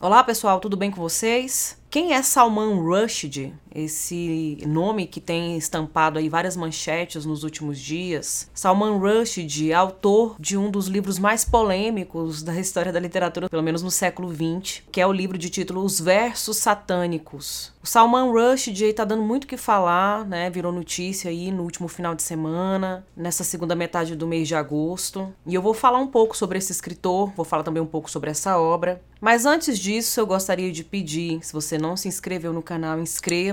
Olá pessoal, tudo bem com vocês? Quem é Salman Rushdie? Esse nome que tem estampado aí várias manchetes nos últimos dias. Salman Rushdie, autor de um dos livros mais polêmicos da história da literatura, pelo menos no século XX, que é o livro de título Os Versos Satânicos. O Salman Rushdie está dando muito o que falar, né? Virou notícia aí no último final de semana, nessa segunda metade do mês de agosto. E eu vou falar um pouco sobre esse escritor, vou falar também um pouco sobre essa obra. Mas antes disso, eu gostaria de pedir, se você não se inscreveu no canal,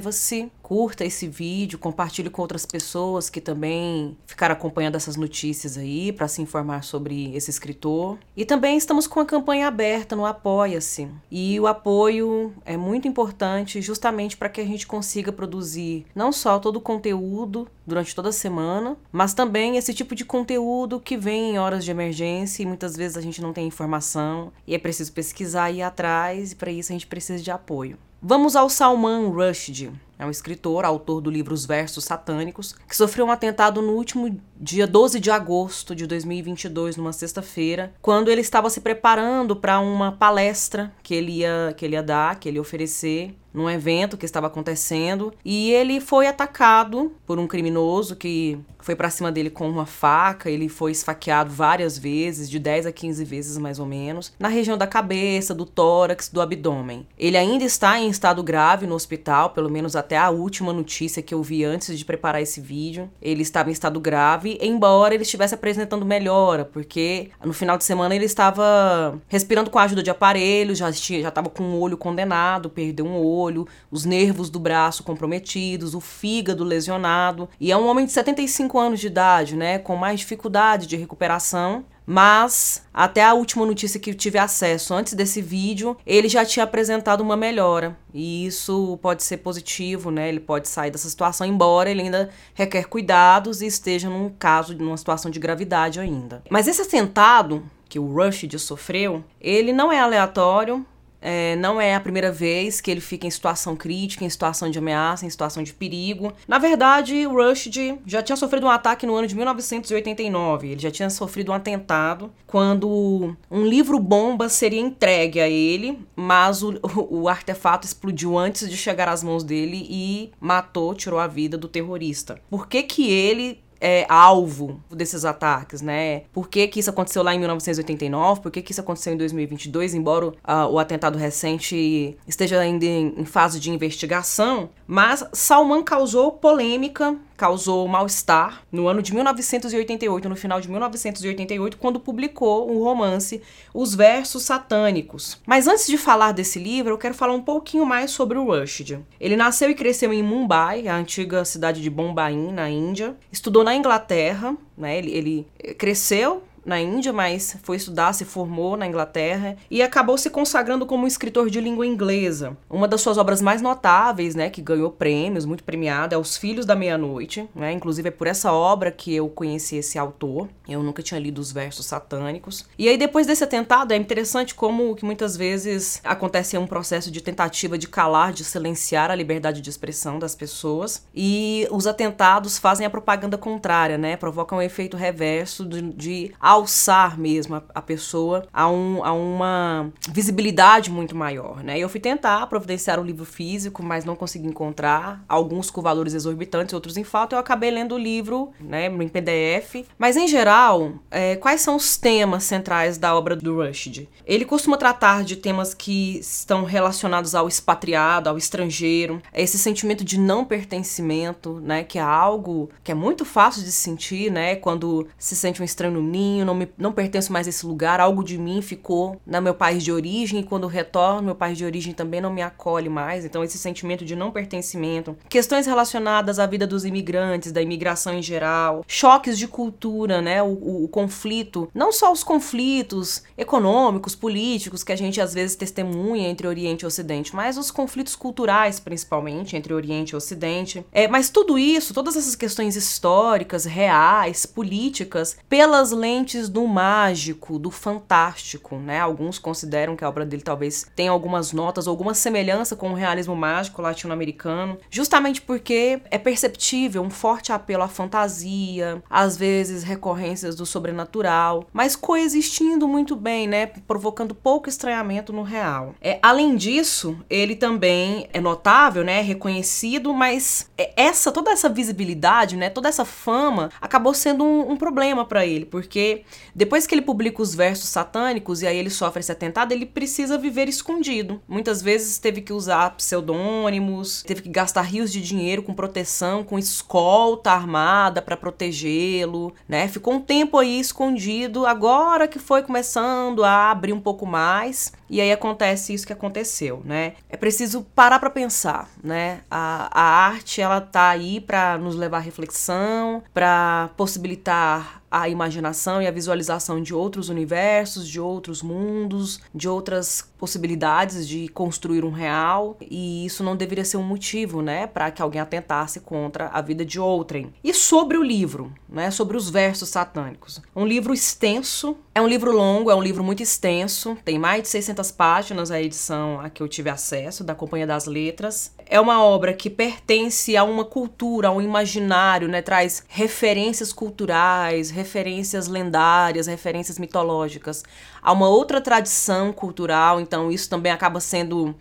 inscreva-se, curta esse vídeo, compartilhe com outras pessoas que também ficaram acompanhando essas notícias aí para se informar sobre esse escritor. E também estamos com a campanha aberta no Apoia-se. E o apoio é muito importante justamente para que a gente consiga produzir não só todo o conteúdo durante toda a semana, mas também esse tipo de conteúdo que vem em horas de emergência e muitas vezes a gente não tem informação e é preciso pesquisar e ir atrás e para isso a gente precisa de apoio. Vamos ao Salman Rushdie. É um escritor, autor do livro Os Versos Satânicos, que sofreu um atentado no último dia 12 de agosto de 2022, numa sexta-feira, quando ele estava se preparando para uma palestra que ele ia que ele ia dar, que ele ia oferecer num evento que estava acontecendo, e ele foi atacado por um criminoso que foi para cima dele com uma faca, ele foi esfaqueado várias vezes, de 10 a 15 vezes mais ou menos, na região da cabeça, do tórax, do abdômen. Ele ainda está em estado grave no hospital, pelo menos até a última notícia que eu vi antes de preparar esse vídeo. Ele estava em estado grave, embora ele estivesse apresentando melhora, porque no final de semana ele estava respirando com a ajuda de aparelhos, já já estava com o olho condenado, perdeu um olho, os nervos do braço comprometidos, o fígado lesionado, e é um homem de 75 anos de idade, né, com mais dificuldade de recuperação, mas até a última notícia que tive acesso antes desse vídeo, ele já tinha apresentado uma melhora. E isso pode ser positivo, né? Ele pode sair dessa situação, embora ele ainda requer cuidados e esteja num caso, numa situação de gravidade ainda. Mas esse atentado que o Rushdie sofreu, ele não é aleatório, é, não é a primeira vez que ele fica em situação crítica, em situação de ameaça, em situação de perigo. Na verdade, o Rushdie já tinha sofrido um ataque no ano de 1989. Ele já tinha sofrido um atentado quando um livro-bomba seria entregue a ele, mas o, o, o artefato explodiu antes de chegar às mãos dele e matou, tirou a vida do terrorista. Por que que ele é, alvo desses ataques, né? Por que, que isso aconteceu lá em 1989? Por que, que isso aconteceu em 2022? Embora uh, o atentado recente esteja ainda em, em fase de investigação, mas Salman causou polêmica causou mal-estar no ano de 1988, no final de 1988, quando publicou o romance Os Versos Satânicos. Mas antes de falar desse livro, eu quero falar um pouquinho mais sobre o Rushdie. Ele nasceu e cresceu em Mumbai, a antiga cidade de Bombay, na Índia. Estudou na Inglaterra, né? Ele, ele cresceu na Índia, mas foi estudar, se formou na Inglaterra e acabou se consagrando como escritor de língua inglesa. Uma das suas obras mais notáveis, né, que ganhou prêmios, muito premiada, é Os Filhos da Meia-Noite, né? Inclusive é por essa obra que eu conheci esse autor. Eu nunca tinha lido os versos satânicos. E aí depois desse atentado é interessante como que muitas vezes acontece um processo de tentativa de calar, de silenciar a liberdade de expressão das pessoas e os atentados fazem a propaganda contrária, né? Provocam um efeito reverso de, de alçar mesmo a, a pessoa a, um, a uma visibilidade muito maior, né? Eu fui tentar providenciar um livro físico, mas não consegui encontrar, alguns com valores exorbitantes, outros em falta. Eu acabei lendo o livro, né, em PDF. Mas em geral, é, quais são os temas centrais da obra do Rushdie? Ele costuma tratar de temas que estão relacionados ao expatriado, ao estrangeiro, esse sentimento de não pertencimento, né, que é algo que é muito fácil de sentir, né, quando se sente um estranho no ninho, não, me, não pertenço mais a esse lugar, algo de mim ficou no meu país de origem, e quando retorno, meu país de origem também não me acolhe mais. Então, esse sentimento de não pertencimento. Questões relacionadas à vida dos imigrantes, da imigração em geral, choques de cultura, né? O, o, o conflito, não só os conflitos econômicos, políticos que a gente às vezes testemunha entre Oriente e Ocidente, mas os conflitos culturais, principalmente, entre Oriente e Ocidente. É, mas tudo isso, todas essas questões históricas, reais, políticas, pelas lentes do mágico, do fantástico, né? Alguns consideram que a obra dele talvez tenha algumas notas, alguma semelhança com o realismo mágico latino-americano, justamente porque é perceptível um forte apelo à fantasia, às vezes recorrências do sobrenatural, mas coexistindo muito bem, né? Provocando pouco estranhamento no real. É, além disso, ele também é notável, né? Reconhecido, mas é, essa toda essa visibilidade, né? Toda essa fama acabou sendo um, um problema para ele, porque depois que ele publica os versos satânicos e aí ele sofre esse atentado, ele precisa viver escondido. Muitas vezes teve que usar pseudônimos, teve que gastar rios de dinheiro com proteção, com escolta armada para protegê-lo, né? Ficou um tempo aí escondido, agora que foi começando a abrir um pouco mais, e aí acontece isso que aconteceu, né? É preciso parar para pensar, né? A, a arte ela tá aí para nos levar à reflexão, para possibilitar a imaginação e a visualização de outros universos, de outros mundos, de outras possibilidades de construir um real, e isso não deveria ser um motivo, né, para que alguém atentasse contra a vida de outrem. E sobre o livro, né, sobre os versos satânicos. Um livro extenso, é um livro longo, é um livro muito extenso, tem mais de 600 páginas a edição a que eu tive acesso da Companhia das Letras. É uma obra que pertence a uma cultura, a um imaginário, né, traz referências culturais, referências lendárias, referências mitológicas, a uma outra tradição cultural, então isso também acaba sendo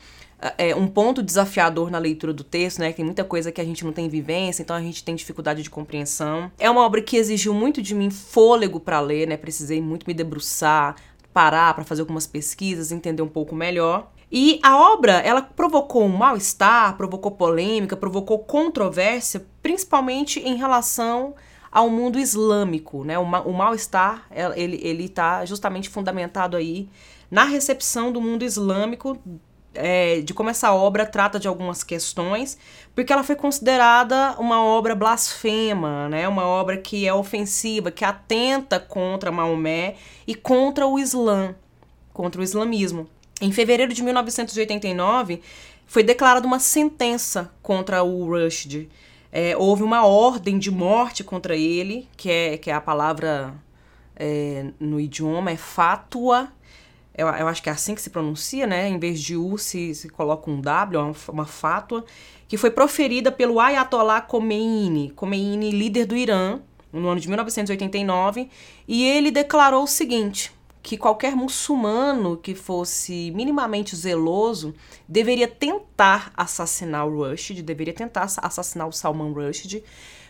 é, um ponto desafiador na leitura do texto, né? Tem muita coisa que a gente não tem vivência, então a gente tem dificuldade de compreensão. É uma obra que exigiu muito de mim fôlego para ler, né? Precisei muito me debruçar, parar para fazer algumas pesquisas, entender um pouco melhor. E a obra, ela provocou um mal-estar, provocou polêmica, provocou controvérsia, principalmente em relação ao mundo islâmico, né? O, mal-estar, ele, ele tá justamente fundamentado aí na recepção do mundo islâmico é, de como essa obra trata de algumas questões, porque ela foi considerada uma obra blasfema, né? uma obra que é ofensiva, que atenta contra Maomé e contra o Islã, contra o islamismo. Em fevereiro de 1989, foi declarada uma sentença contra o Rushdie é, houve uma ordem de morte contra ele, que é, que é a palavra é, no idioma, é fatua. Eu, eu, acho que é assim que se pronuncia, né? Em vez de U se, se coloca um W, uma, uma fátua, que foi proferida pelo Ayatollah Khomeini, Khomeini, líder do Irã, no ano de 1989, e ele declarou o seguinte: que qualquer muçulmano que fosse minimamente zeloso deveria tentar assassinar o Rushdie, deveria tentar assassinar o Salman Rushdie,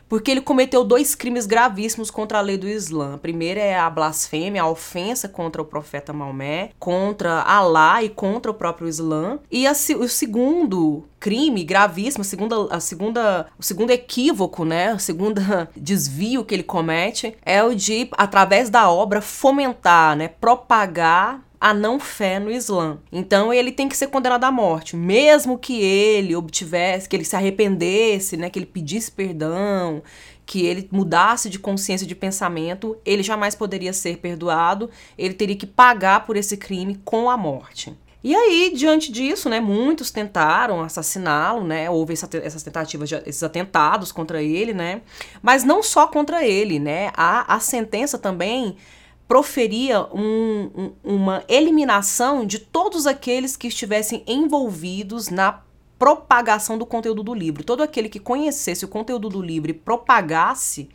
porque ele cometeu dois crimes gravíssimos contra a lei do Islã. A primeira é a blasfêmia, a ofensa contra o profeta Maomé, contra Alá e contra o próprio Islã. E a, o segundo crime gravíssimo, a segunda, a segunda, o segundo equívoco, né, o segundo desvio que ele comete é o de, através da obra, fomentar, né, propagar a não fé no Islã. Então ele tem que ser condenado à morte, mesmo que ele obtivesse, que ele se arrependesse, né, que ele pedisse perdão, que ele mudasse de consciência de pensamento, ele jamais poderia ser perdoado, ele teria que pagar por esse crime com a morte. E aí, diante disso, né, muitos tentaram assassiná-lo, né, houve essa, essas tentativas, de, esses atentados contra ele, né, mas não só contra ele, né, a, a sentença também proferia um, um, uma eliminação de todos aqueles que estivessem envolvidos na propagação do conteúdo do livro. Todo aquele que conhecesse o conteúdo do livro e propagasse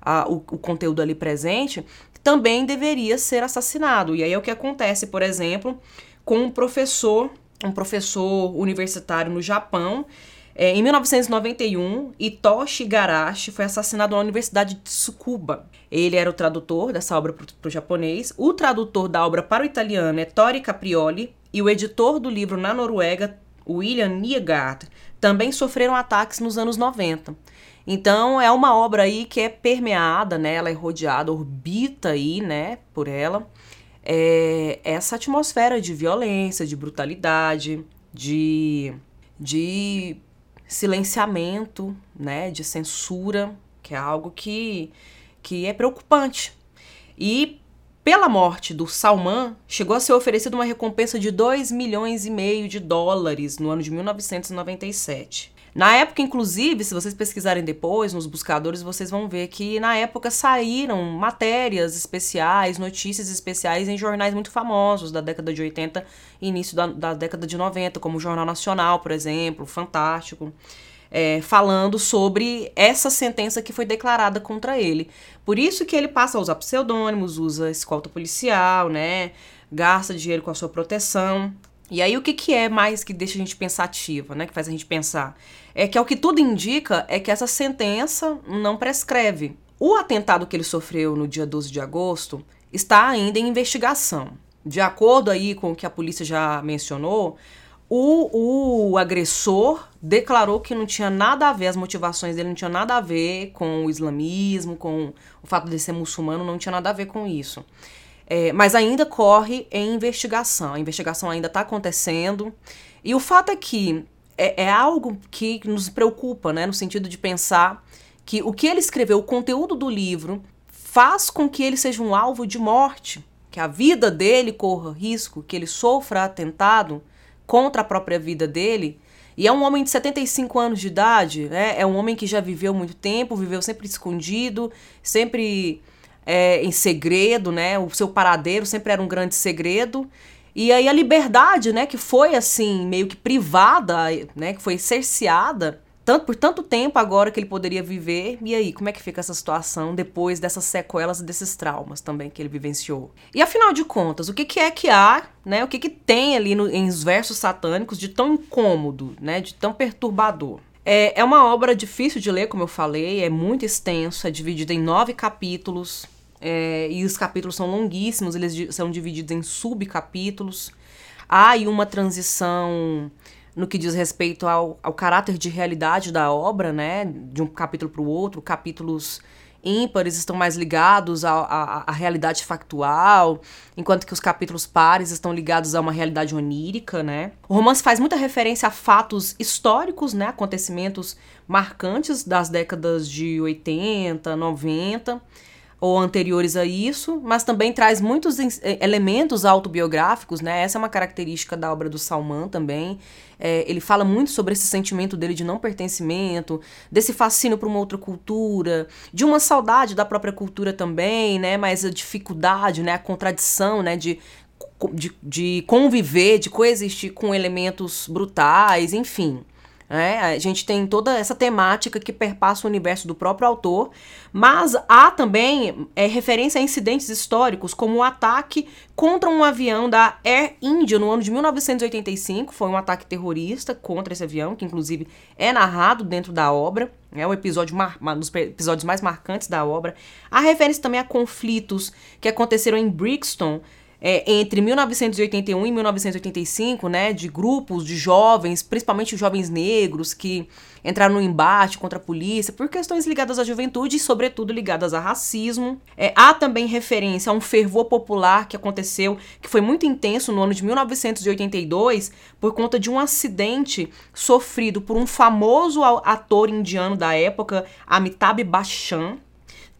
uh, o, o conteúdo ali presente também deveria ser assassinado. E aí é o que acontece, por exemplo, com um professor, um professor universitário no Japão, é, em 1991, Itoshi Garashi foi assassinado na Universidade de Tsukuba. Ele era o tradutor dessa obra para o japonês. O tradutor da obra para o italiano é Tori Caprioli. E o editor do livro na Noruega, William Nygaard, também sofreram ataques nos anos 90. Então é uma obra aí que é permeada, né? Ela é rodeada, orbita aí, né? Por ela. É essa atmosfera de violência, de brutalidade, de, de silenciamento, né, de censura, que é algo que, que é preocupante. E pela morte do Salman, chegou a ser oferecida uma recompensa de 2 milhões e meio de dólares no ano de 1997. Na época, inclusive, se vocês pesquisarem depois nos buscadores, vocês vão ver que na época saíram matérias especiais, notícias especiais em jornais muito famosos da década de 80 e início da, da década de 90, como o Jornal Nacional, por exemplo, Fantástico. É, falando sobre essa sentença que foi declarada contra ele. Por isso que ele passa a usar pseudônimos, usa escolta policial, né? Gasta dinheiro com a sua proteção. E aí o que, que é mais que deixa a gente pensativa, né? Que faz a gente pensar? É que, ao que tudo indica, é que essa sentença não prescreve. O atentado que ele sofreu no dia 12 de agosto está ainda em investigação. De acordo aí com o que a polícia já mencionou, o, o agressor declarou que não tinha nada a ver, as motivações dele não tinham nada a ver com o islamismo, com o fato de ser muçulmano, não tinha nada a ver com isso. É, mas ainda corre em investigação. A investigação ainda está acontecendo. E o fato é que é, é algo que nos preocupa, né? No sentido de pensar que o que ele escreveu, o conteúdo do livro, faz com que ele seja um alvo de morte, que a vida dele corra risco, que ele sofra atentado contra a própria vida dele. E é um homem de 75 anos de idade, né? É um homem que já viveu muito tempo, viveu sempre escondido, sempre é, em segredo, né? O seu paradeiro sempre era um grande segredo. E aí a liberdade, né, que foi assim, meio que privada, né, que foi cerceada, tanto por tanto tempo agora que ele poderia viver. E aí, como é que fica essa situação depois dessas sequelas e desses traumas também que ele vivenciou? E afinal de contas, o que, que é que há, né? O que, que tem ali no, em os versos satânicos de tão incômodo, né? De tão perturbador? É, é uma obra difícil de ler, como eu falei, é muito extenso, é dividido em nove capítulos. É, e os capítulos são longuíssimos, eles são divididos em subcapítulos. Há aí uma transição no que diz respeito ao, ao caráter de realidade da obra, né? De um capítulo para o outro, capítulos ímpares estão mais ligados à, realidade factual, enquanto que os capítulos pares estão ligados a uma realidade onírica, né? O romance faz muita referência a fatos históricos, né? Acontecimentos marcantes das décadas de 80, 90 ou anteriores a isso, mas também traz muitos eh, elementos autobiográficos, né? Essa é uma característica da obra do Salman também. É, ele fala muito sobre esse sentimento dele de não pertencimento, desse fascínio por uma outra cultura, de uma saudade da própria cultura também, né? Mas a dificuldade, né? A contradição, né? De de, de conviver, de coexistir com elementos brutais, enfim. É, a gente tem toda essa temática que perpassa o universo do próprio autor, mas há também é, referência a incidentes históricos, como o um ataque contra um avião da Air India no ano de 1985. Foi um ataque terrorista contra esse avião, que inclusive é narrado dentro da obra. É o episódio um dos episódios mais marcantes da obra. Há referência também a conflitos que aconteceram em Brixton é, entre 1981 e 1985, né, de grupos de jovens, principalmente jovens negros, que entraram no embate contra a polícia por questões ligadas à juventude e, sobretudo, ligadas a racismo. É, há também referência a um fervor popular que aconteceu, que foi muito intenso no ano de 1982, por conta de um acidente sofrido por um famoso ator indiano da época, Amitabh Bachchan.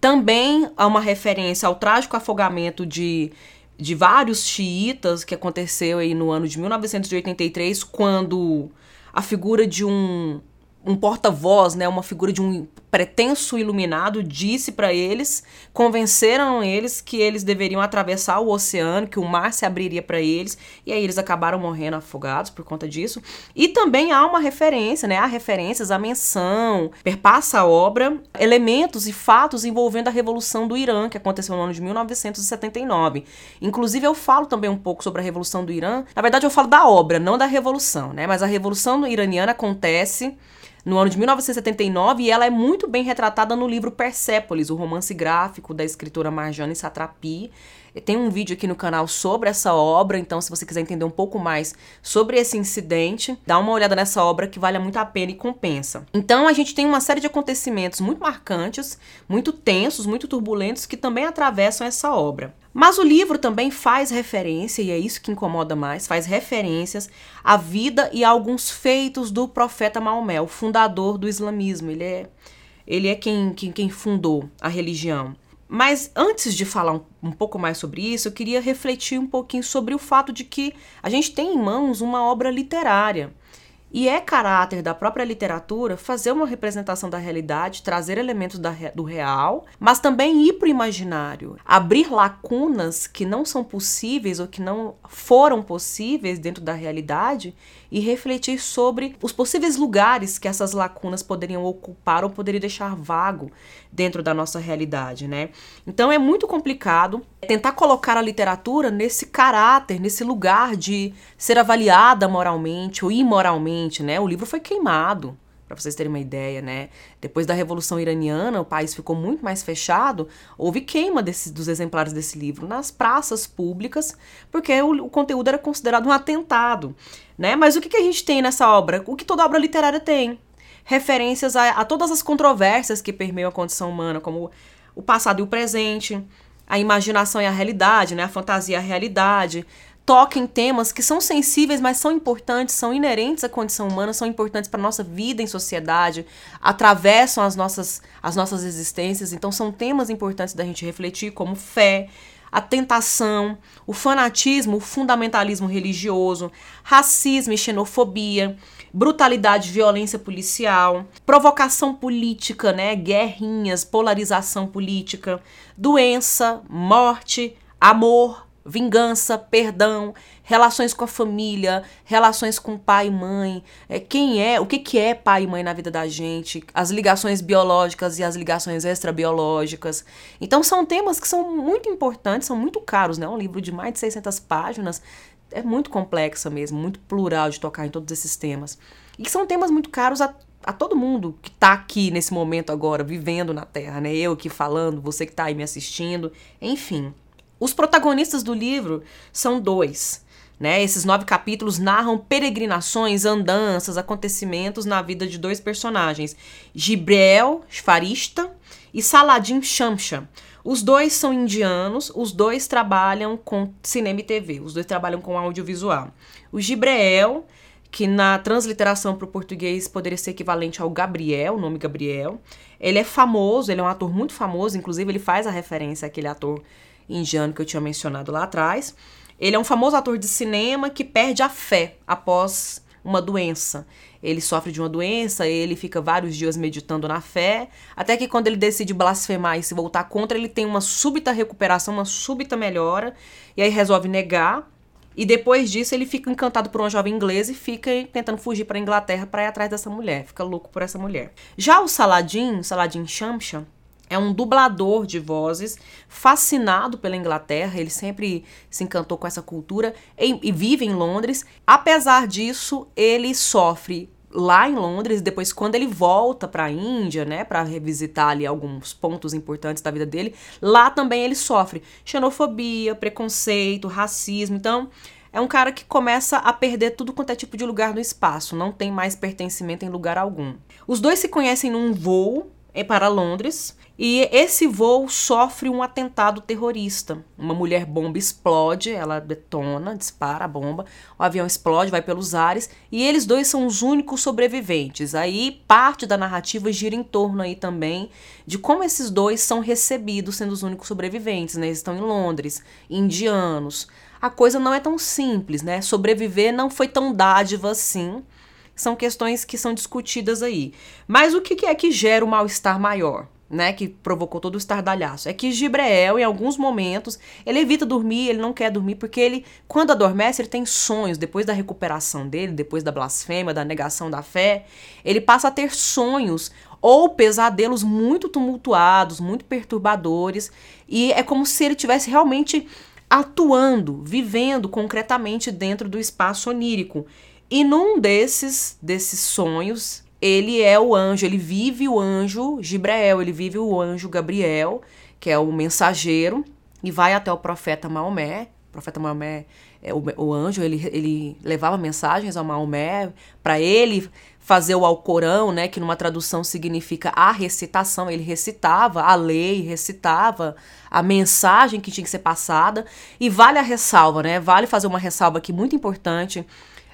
Também há uma referência ao trágico afogamento de de vários xiitas que aconteceu aí no ano de 1983, quando a figura de um um porta-voz, né, uma figura de um pretenso iluminado, disse para eles, convenceram eles que eles deveriam atravessar o oceano, que o mar se abriria para eles, e aí eles acabaram morrendo afogados por conta disso. E também há uma referência, né, há referências à menção, perpassa a obra, elementos e fatos envolvendo a Revolução do Irã, que aconteceu no ano de 1979. Inclusive eu falo também um pouco sobre a Revolução do Irã. Na verdade eu falo da obra, não da revolução, né, mas a Revolução iraniana acontece no ano de 1979 e ela é muito bem retratada no livro Persépolis, o romance gráfico da escritora Marjane Satrapi. Tem um vídeo aqui no canal sobre essa obra, então se você quiser entender um pouco mais sobre esse incidente, dá uma olhada nessa obra que vale muito a pena e compensa. Então a gente tem uma série de acontecimentos muito marcantes, muito tensos, muito turbulentos que também atravessam essa obra. Mas o livro também faz referência, e é isso que incomoda mais, faz referências à vida e a alguns feitos do profeta Maomé, o fundador do islamismo. Ele é, ele é quem, quem, quem fundou a religião. Mas antes de falar um, um, pouco mais sobre isso, eu queria refletir um pouquinho sobre o fato de que a gente tem em mãos uma obra literária. E é caráter da própria literatura fazer uma representação da realidade, trazer elementos da, do real, mas também ir para o imaginário, abrir lacunas que não são possíveis ou que não foram possíveis dentro da realidade e refletir sobre os possíveis lugares que essas lacunas poderiam ocupar ou poderiam deixar vago dentro da nossa realidade, né? Então é muito complicado tentar colocar a literatura nesse caráter, nesse lugar de ser avaliada moralmente ou imoralmente, né? O livro foi queimado, para vocês terem uma ideia, né? Depois da Revolução Iraniana, o país ficou muito mais fechado. Houve queima desse, dos exemplares desse livro nas praças públicas, porque o, o conteúdo era considerado um atentado, né? Mas o que, que a gente tem nessa obra? O que toda obra literária tem? Referências a, a todas as controvérsias que permeiam a condição humana, como o passado e o presente, a imaginação e a realidade, né? A fantasia e a realidade, toca em temas que são sensíveis, mas são importantes, são inerentes à condição humana, são importantes para a nossa vida em sociedade, atravessam as nossas, as nossas existências. Então, são temas importantes da gente refletir, como fé, a tentação, o fanatismo, o fundamentalismo religioso, racismo e xenofobia, brutalidade, violência policial, provocação política, né, guerrinhas, polarização política, doença, morte, amor, vingança, perdão, relações com a família, relações com pai e mãe, é, quem é, o que, que é pai e mãe na vida da gente, as ligações biológicas e as ligações extrabiológicas. Então são temas que são muito importantes, são muito caros, né? Um livro de mais de 600 páginas é muito complexa mesmo, muito plural de tocar em todos esses temas. E são temas muito caros a a todo mundo que está aqui nesse momento agora, vivendo na Terra, né? Eu aqui falando, você que está aí me assistindo, enfim. Os protagonistas do livro são dois. Né? Esses nove capítulos narram peregrinações, andanças, acontecimentos na vida de dois personagens, Gibreel Farista e Saladin Shamsha. Os dois são indianos, os dois trabalham com cinema e TV, os dois trabalham com audiovisual. O Gibreel, que na transliteração para o português poderia ser equivalente ao Gabriel, o nome Gabriel, ele é famoso, ele é um ator muito famoso, inclusive ele faz a referência àquele ator indiano que eu tinha mencionado lá atrás. Ele é um famoso ator de cinema que perde a fé após uma doença. Ele sofre de uma doença, ele fica vários dias meditando na fé, até que quando ele decide blasfemar e se voltar contra, ele tem uma súbita recuperação, uma súbita melhora, e aí resolve negar. E depois disso, ele fica encantado por uma jovem inglesa e fica tentando fugir para a Inglaterra para ir atrás dessa mulher. Fica louco por essa mulher. Já o Saladin, Saladin Shamshan, é um dublador de vozes, fascinado pela Inglaterra, ele sempre se encantou com essa cultura e, e vive em Londres. Apesar disso, ele sofre lá em Londres, depois quando ele volta para a Índia, né, para revisitar ali alguns pontos importantes da vida dele, lá também ele sofre xenofobia, preconceito, racismo. Então, é um cara que começa a perder tudo quanto é tipo de lugar no espaço, não tem mais pertencimento em lugar algum. Os dois se conhecem num voo é para Londres e esse voo sofre um atentado terrorista. Uma mulher bomba explode, ela detona, dispara a bomba, o avião explode, vai pelos ares e eles dois são os únicos sobreviventes. Aí parte da narrativa gira em torno aí também de como esses dois são recebidos sendo os únicos sobreviventes, né? Eles estão em Londres, indianos. A coisa não é tão simples, né? Sobreviver não foi tão dádiva assim são questões que são discutidas aí. Mas o que é que gera o mal-estar maior? Né, que provocou todo o estardalhaço. É que Gibreel, em alguns momentos, ele evita dormir, ele não quer dormir, porque ele, quando adormece, ele tem sonhos. Depois da recuperação dele, depois da blasfêmia, da negação da fé, ele passa a ter sonhos ou pesadelos muito tumultuados, muito perturbadores, e é como se ele tivesse realmente atuando, vivendo concretamente dentro do espaço onírico. E num desses, desses sonhos, ele é o anjo, ele vive o anjo Gibreel, ele vive o anjo Gabriel, que é o mensageiro, e vai até o profeta Maomé. O profeta Maomé, é o, o anjo, ele, ele levava mensagens ao Maomé para ele fazer o Alcorão, né, que numa tradução significa a recitação, ele recitava a lei, recitava a mensagem que tinha que ser passada, e vale a ressalva, né, vale fazer uma ressalva aqui muito importante,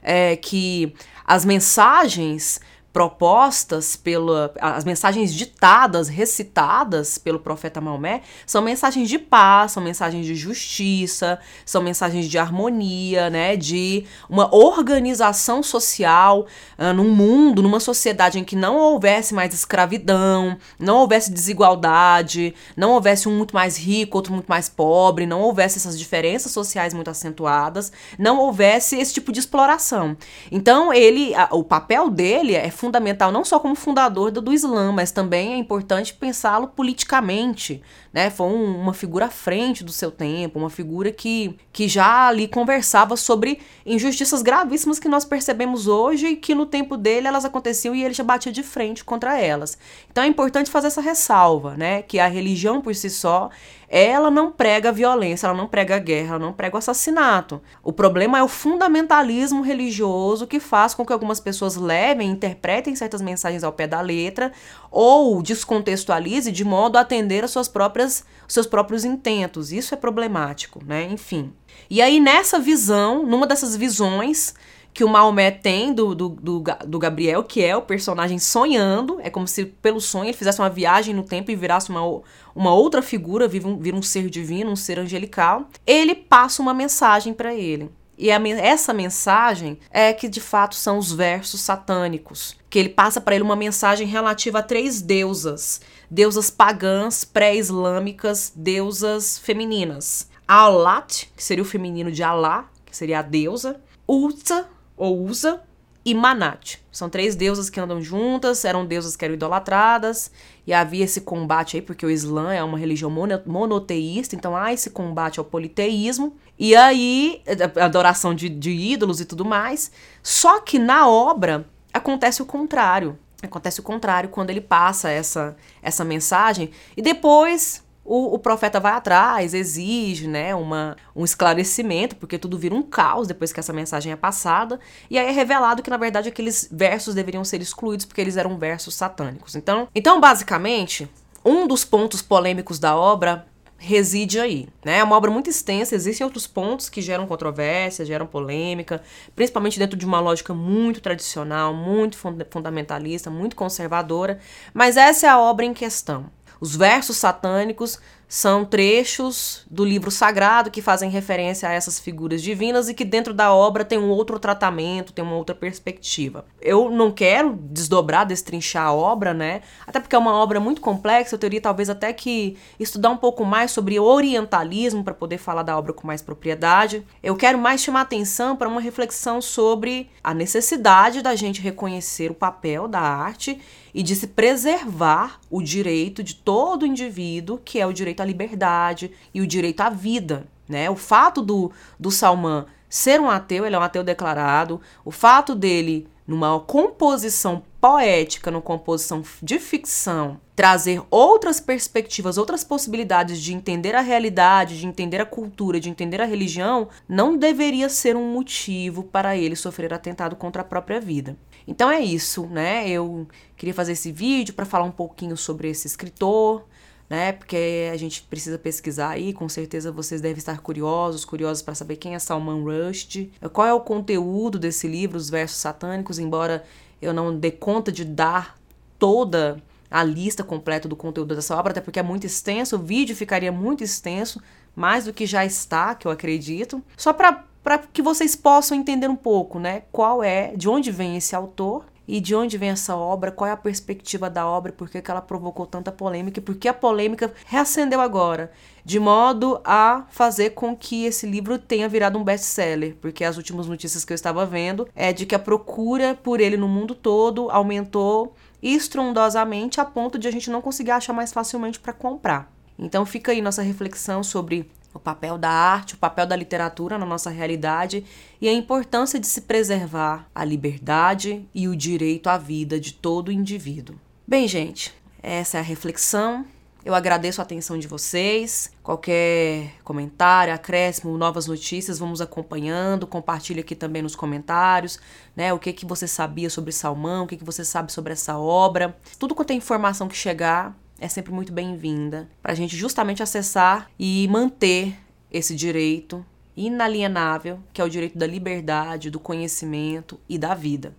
é, que as mensagens propostas pela as mensagens ditadas, recitadas pelo profeta Maomé, são mensagens de paz, são mensagens de justiça, são mensagens de harmonia, né, de uma organização social uh, num mundo, numa sociedade em que não houvesse mais escravidão, não houvesse desigualdade, não houvesse um muito mais rico, outro muito mais pobre, não houvesse essas diferenças sociais muito acentuadas, não houvesse esse tipo de exploração. Então, ele, a, o papel dele é fundamental não só como fundador do, do Islã, mas também é importante pensá-lo politicamente, né? Foi um, uma figura à frente do seu tempo, uma figura que, que já ali conversava sobre injustiças gravíssimas que nós percebemos hoje e que no tempo dele elas aconteciam e ele já batia de frente contra elas. Então é importante fazer essa ressalva, né? Que a religião por si só ela não prega violência, ela não prega guerra, ela não prega o assassinato. O problema é o fundamentalismo religioso que faz com que algumas pessoas levem, interpretem certas mensagens ao pé da letra ou descontextualize de modo a atender às suas próprias, seus próprios intentos. Isso é problemático, né? Enfim. E aí, nessa visão, numa dessas visões, que o Maomé tem do, do, do, do, Gabriel, que é o personagem sonhando. É como se pelo sonho ele fizesse uma viagem no tempo e virasse uma, uma outra figura, vira um, vira um ser divino, um ser angelical. Ele passa uma mensagem para ele. E a, essa mensagem é que de fato são os versos satânicos. Que ele passa para ele uma mensagem relativa a três deusas: deusas pagãs, pré-islâmicas, deusas femininas. Alat, que seria o feminino de Alá, que seria a deusa. Utsa, ou Usa, e Manat. São três deusas que andam juntas, eram deusas que eram idolatradas, e havia esse combate aí, porque o Islã é uma religião monoteísta, então há esse combate ao politeísmo, e aí, adoração de, de ídolos e tudo mais. Só que na obra acontece o contrário. Acontece o contrário quando ele passa essa, essa mensagem, e depois o, o, profeta vai atrás, exige né, uma, um esclarecimento, porque tudo vira um caos depois que essa mensagem é passada, e aí é revelado que, na verdade, aqueles versos deveriam ser excluídos porque eles eram versos satânicos. Então, então basicamente, um dos pontos polêmicos da obra reside aí, né? É uma obra muito extensa, existem outros pontos que geram controvérsia, geram polêmica, principalmente dentro de uma lógica muito tradicional, muito fundamentalista, muito conservadora, mas essa é a obra em questão. Os versos satânicos são trechos do livro sagrado que fazem referência a essas figuras divinas e que dentro da obra tem um outro tratamento, tem uma outra perspectiva. Eu não quero desdobrar, destrinchar a obra, né? Até porque é uma obra muito complexa, eu teria talvez até que estudar um pouco mais sobre orientalismo para poder falar da obra com mais propriedade. Eu quero mais chamar atenção para uma reflexão sobre a necessidade da gente reconhecer o papel da arte e de se preservar o direito de todo indivíduo, que é o direito à liberdade e o direito à vida. Né? O fato do, do Salman ser um ateu, ele é um ateu declarado, o fato dele, numa composição poética, numa composição de ficção, trazer outras perspectivas, outras possibilidades de entender a realidade, de entender a cultura, de entender a religião, não deveria ser um motivo para ele sofrer atentado contra a própria vida. Então é isso, né? Eu queria fazer esse vídeo para falar um pouquinho sobre esse escritor, né? Porque a gente precisa pesquisar aí, com certeza vocês devem estar curiosos, curiosos para saber quem é Salman Rushdie, qual é o conteúdo desse livro, os versos satânicos, embora eu não dê conta de dar toda a lista completa do conteúdo dessa obra, até porque é muito extenso, o vídeo ficaria muito extenso, mais do que já está, que eu acredito. Só para para que vocês possam entender um pouco, né, qual é, de onde vem esse autor e de onde vem essa obra, qual é a perspectiva da obra, por que ela provocou tanta polêmica? E por que a polêmica reacendeu agora, de modo a fazer com que esse livro tenha virado um best-seller, porque as últimas notícias que eu estava vendo é de que a procura por ele no mundo todo aumentou estrondosamente a ponto de a gente não conseguir achar mais facilmente para comprar. Então fica aí nossa reflexão sobre o papel da arte, o papel da literatura na nossa realidade e a importância de se preservar a liberdade e o direito à vida de todo indivíduo. Bem, gente, essa é a reflexão. Eu agradeço a atenção de vocês. Qualquer comentário, acréscimo, novas notícias, vamos acompanhando. Compartilhe aqui também nos comentários, né? O que que você sabia sobre Salmão, o que que você sabe sobre essa obra. Tudo quanto é informação que chegar, é sempre muito bem-vinda para a gente justamente acessar e manter esse direito inalienável, que é o direito da liberdade, do conhecimento e da vida.